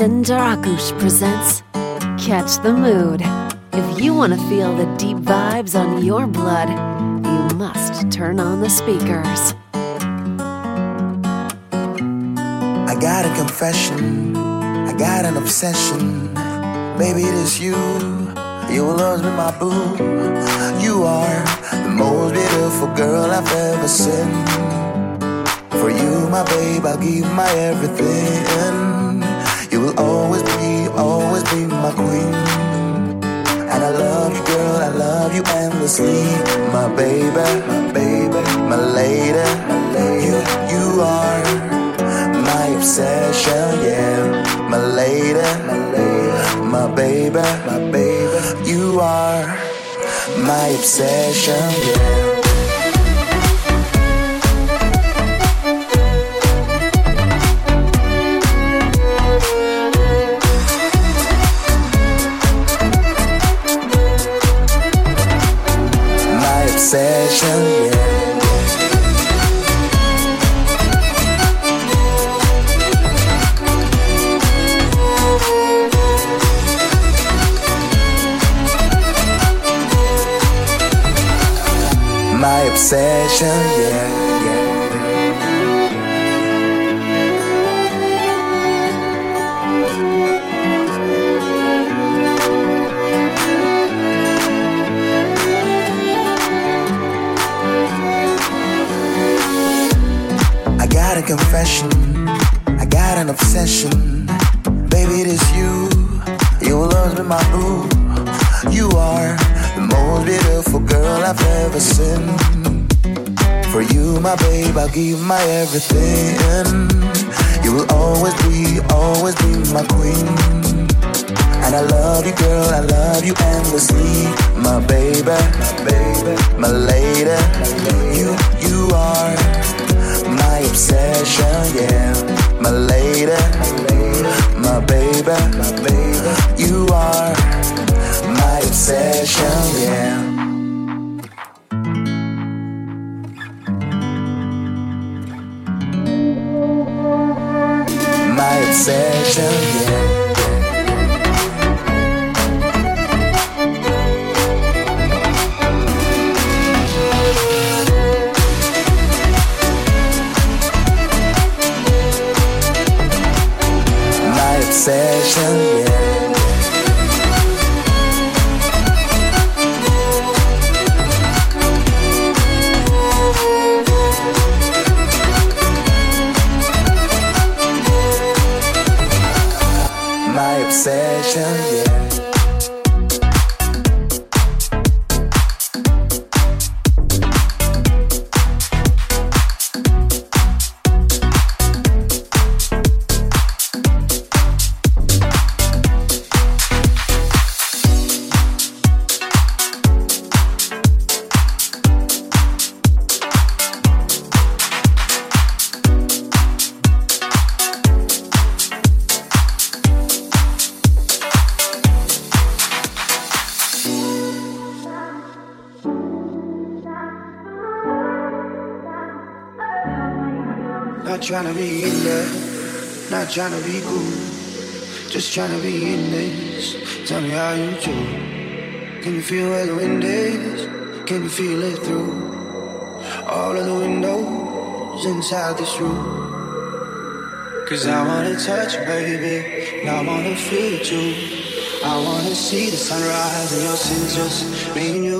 Jason presents Catch the Mood. If you want to feel the deep vibes on your blood, you must turn on the speakers. I got a confession, I got an obsession. Baby, it is you. You will always my boo. You are the most beautiful girl I've ever seen. For you, my babe, I'll give my everything. Will always be, always be my queen. And I love you, girl, I love you endlessly. My baby, my baby, my lady. You, you are my obsession, yeah. My lady, my lady, my baby, my baby. You are my obsession, yeah. My obsession, yeah, yeah. I got a confession, I got an obsession. Baby, it is you. You always be my boo. You are the most beautiful girl I've ever seen. For you, my babe, I'll give my everything. You will always be, always be my queen. And I love you, girl, I love you endlessly. My baby, my baby, my lady. You, you are my obsession, yeah. My lady, my baby, my baby. You are my obsession, yeah. My obsession, trying to be cool, just trying to be in this. Tell me how you do. Can you feel where the wind is? Can you feel it through all of the windows inside this room? Cause I wanna touch you, baby, and I wanna feel you. I wanna see the sunrise and your sins just me and you.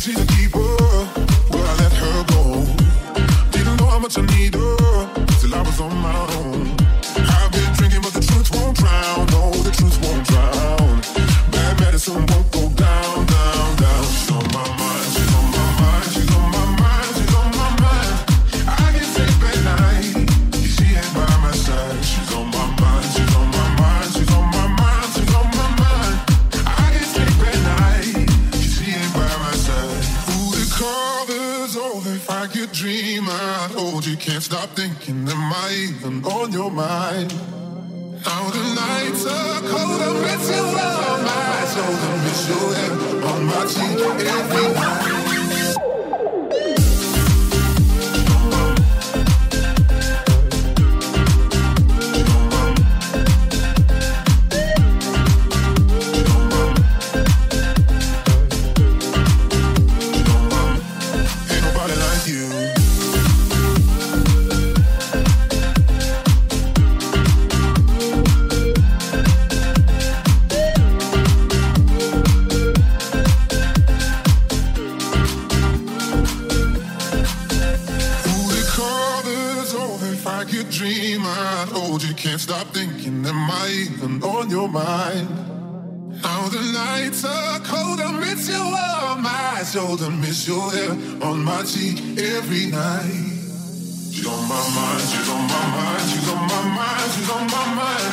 she's a keeper. But I let her go. Didn't know how much I need her till I was on my own. can't stop thinking, am I even on your mind? Now the nights are colder, I'm missing you on my shoulder, miss you on my cheek every night. thinking, am I even on your mind? Now the nights are cold, I miss you on my shoulder, miss your hair on my cheek every night. She's on my mind, she's on my mind, she's on my mind, she's on my mind.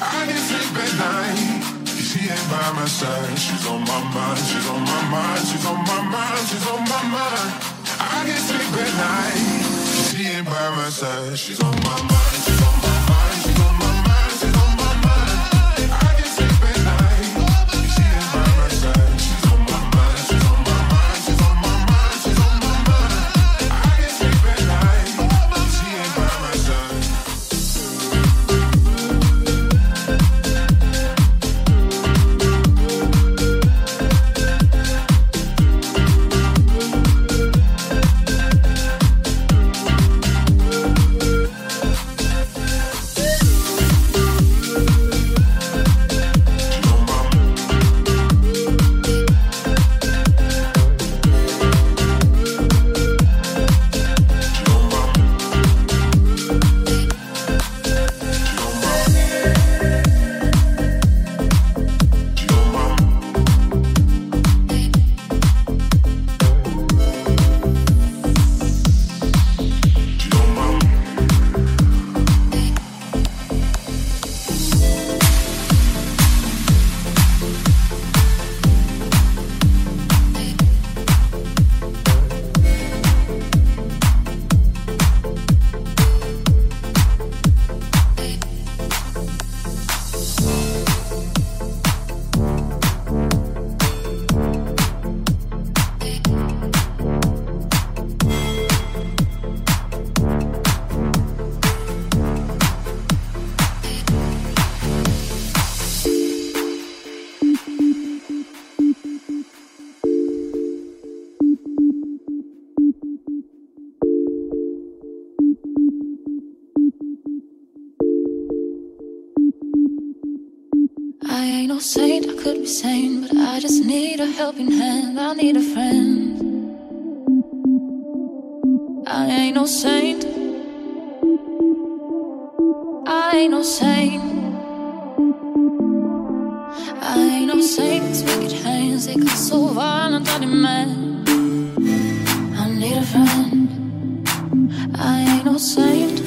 I can't sleep at night. She ain't by my side, she's on my mind, she's on my mind, she's on my mind, she's on my mind. I can't sleep at night. She ain't by my side, she's on my mind, she's on my mind. sane, but I just need a helping hand. I need a friend. I ain't no saint. I ain't no saint. I ain't no saint. These wicked hands, they got so violent, I demand. I need a friend. I ain't no saint.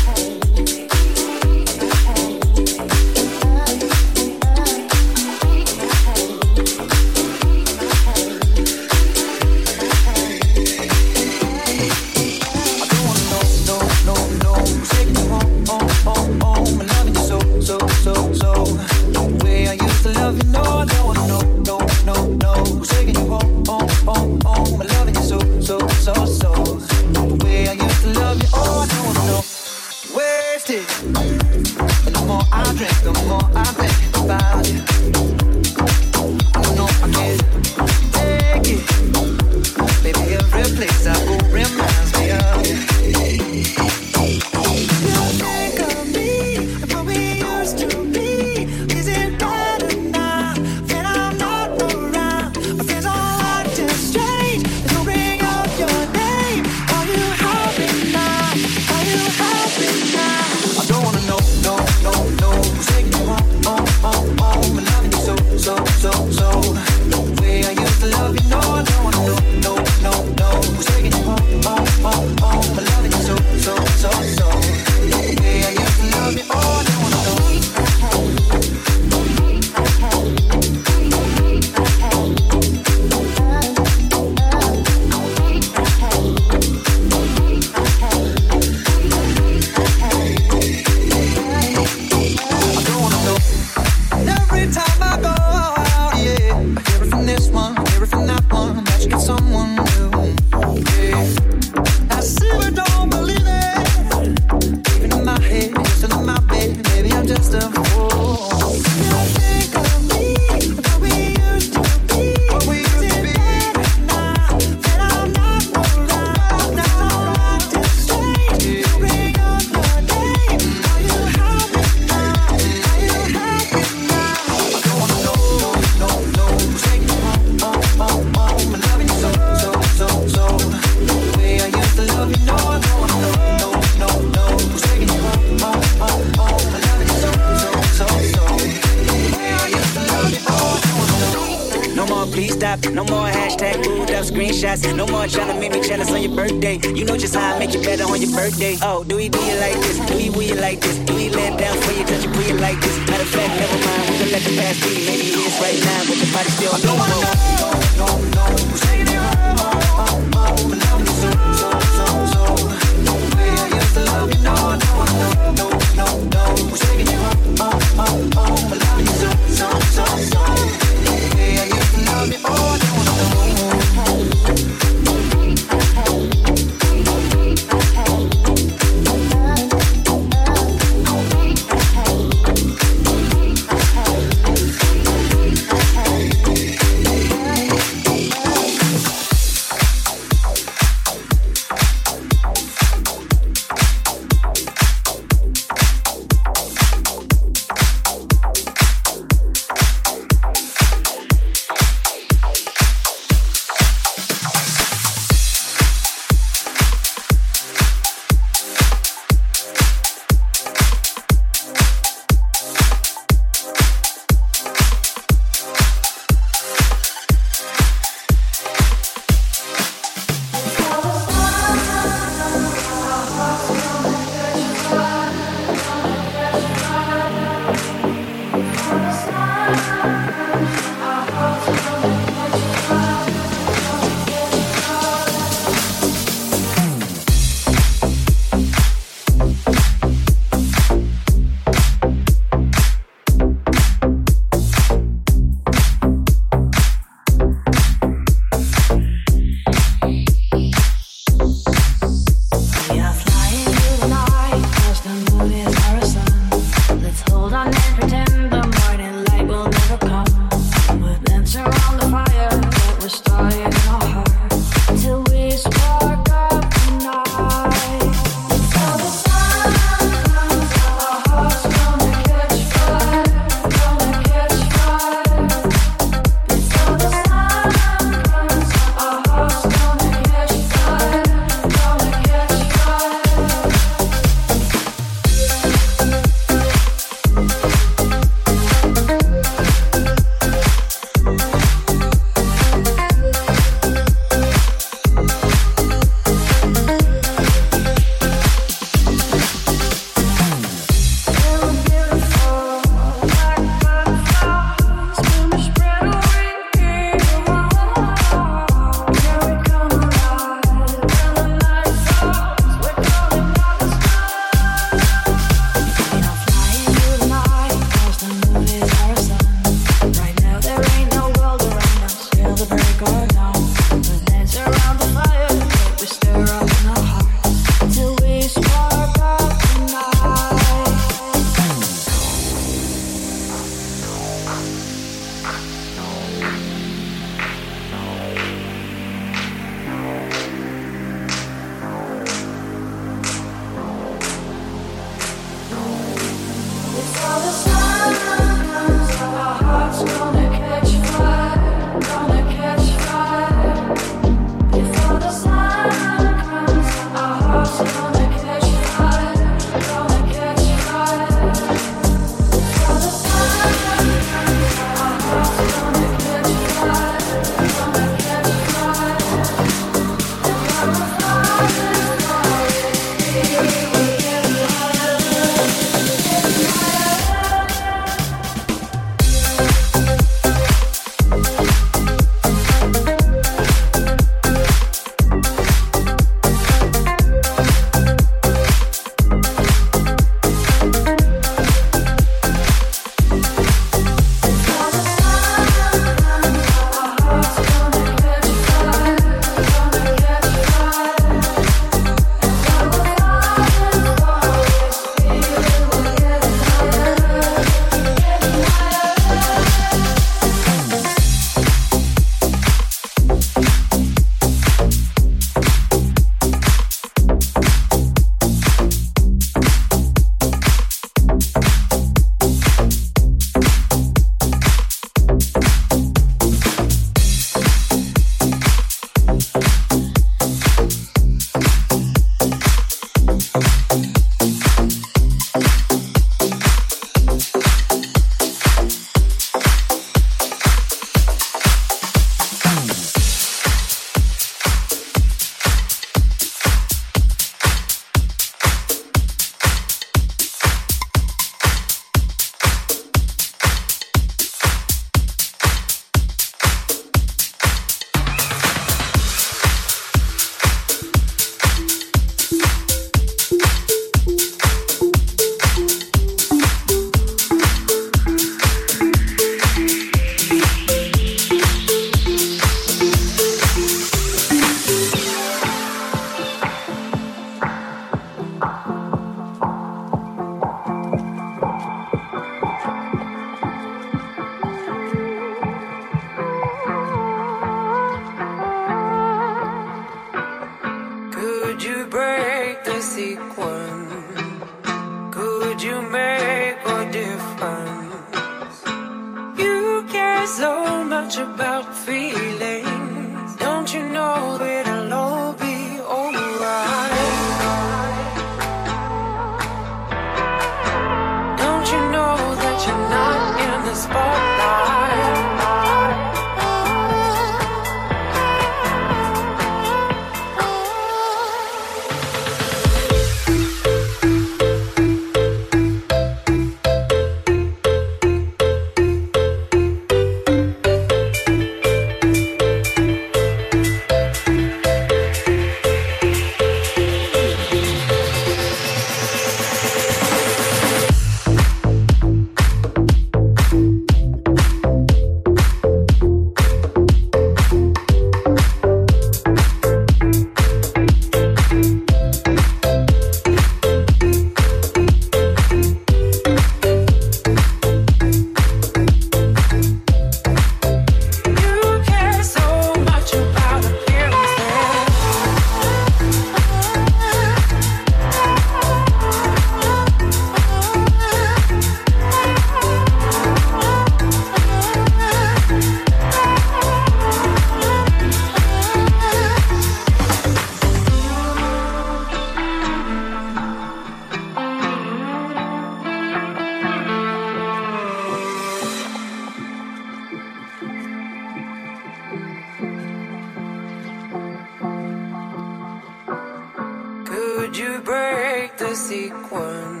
Yeah.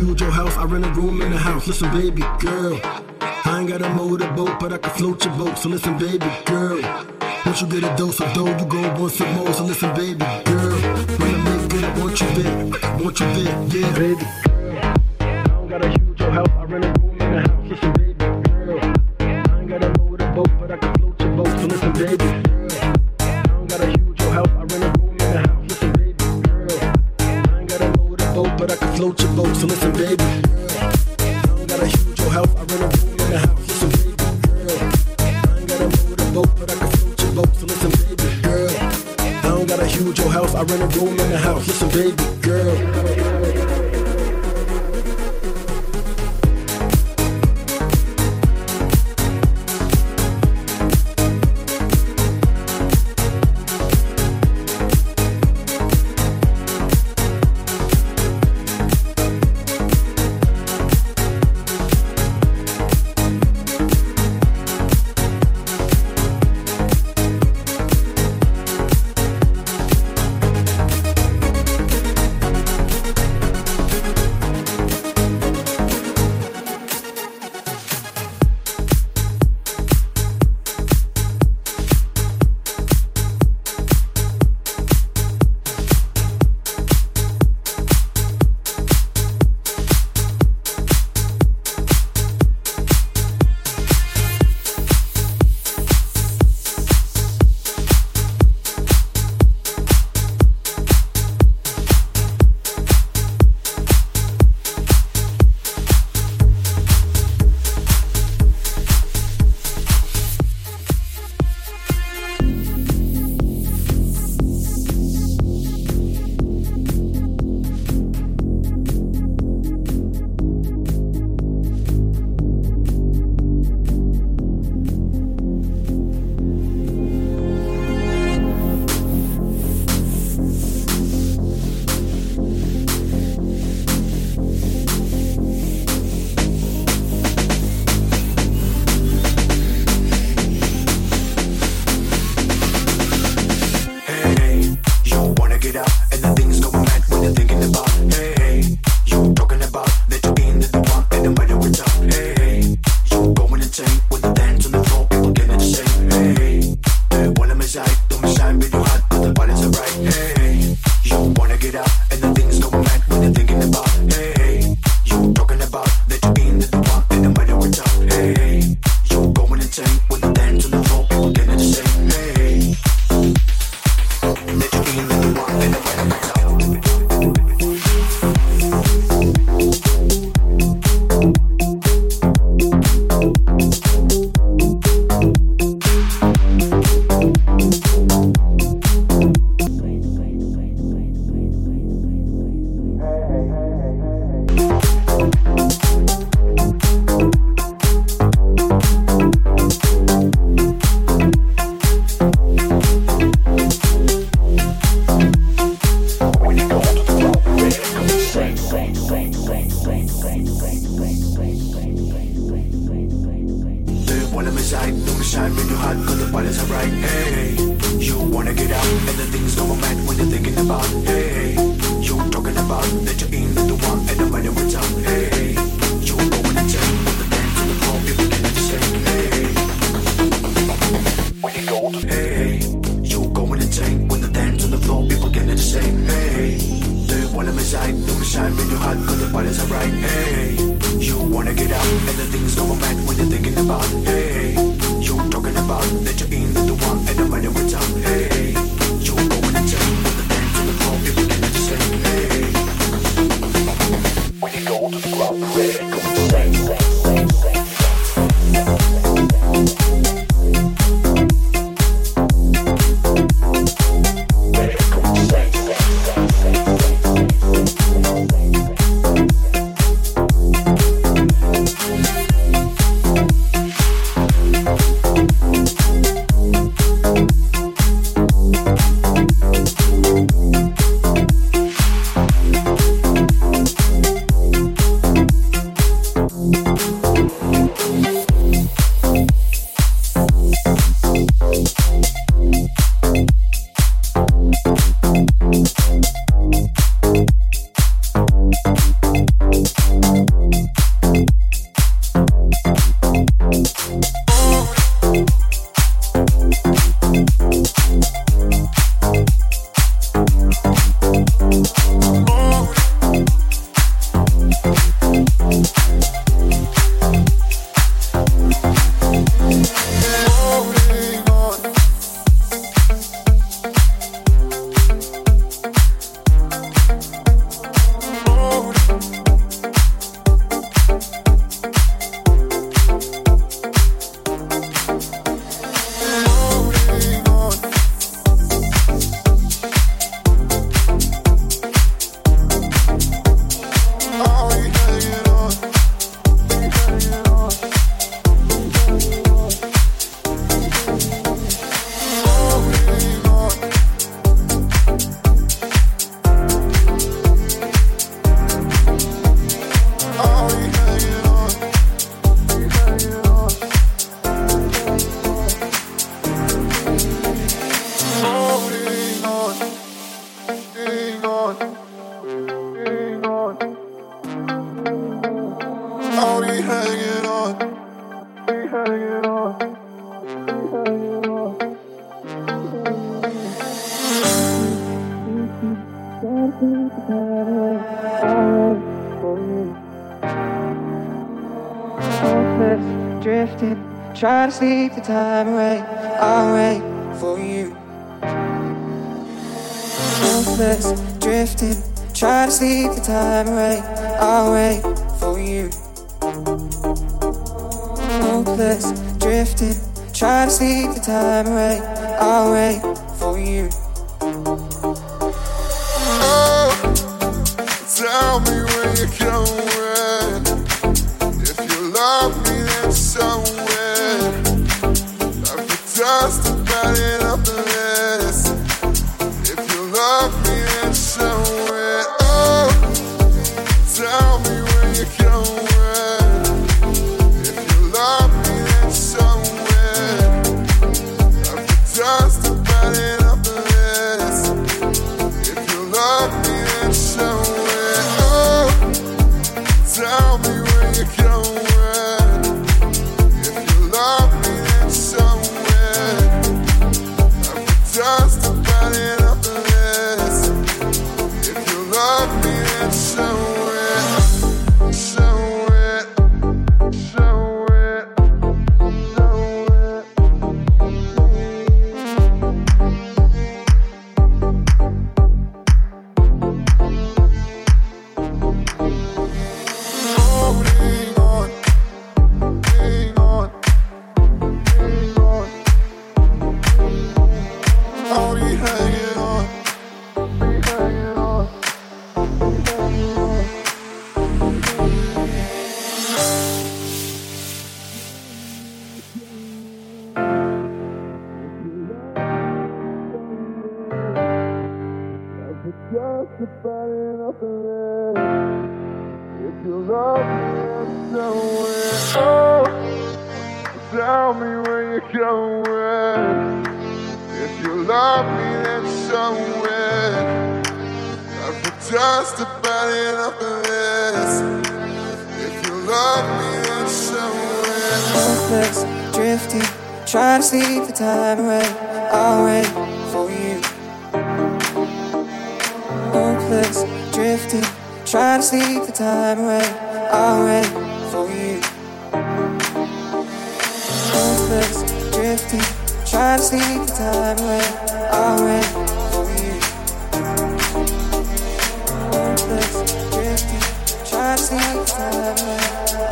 huge your house. I rent a room in the house. Listen, baby girl. I ain't got a motorboat, but I can float your boat. So listen, baby girl. Once you get a dose of dough, you go once some more. So listen, baby girl. When I make it, I want you there. Want you there, yeah. Baby girl. I don't got a huge house. I rent a room. Thank take the time away. I'll wait for you. Oh, tell me where you're going. you somewhere. If you love me, then somewhere. I put just about enough of this. If you love me, then somewhere. Hopeless, drifting, trying to sleep the time away. I'll wait for you. Hopeless, drifting, trying to sleep the time away. I'll wait. trying to see the time away, All right. drifting, trying to see the time away.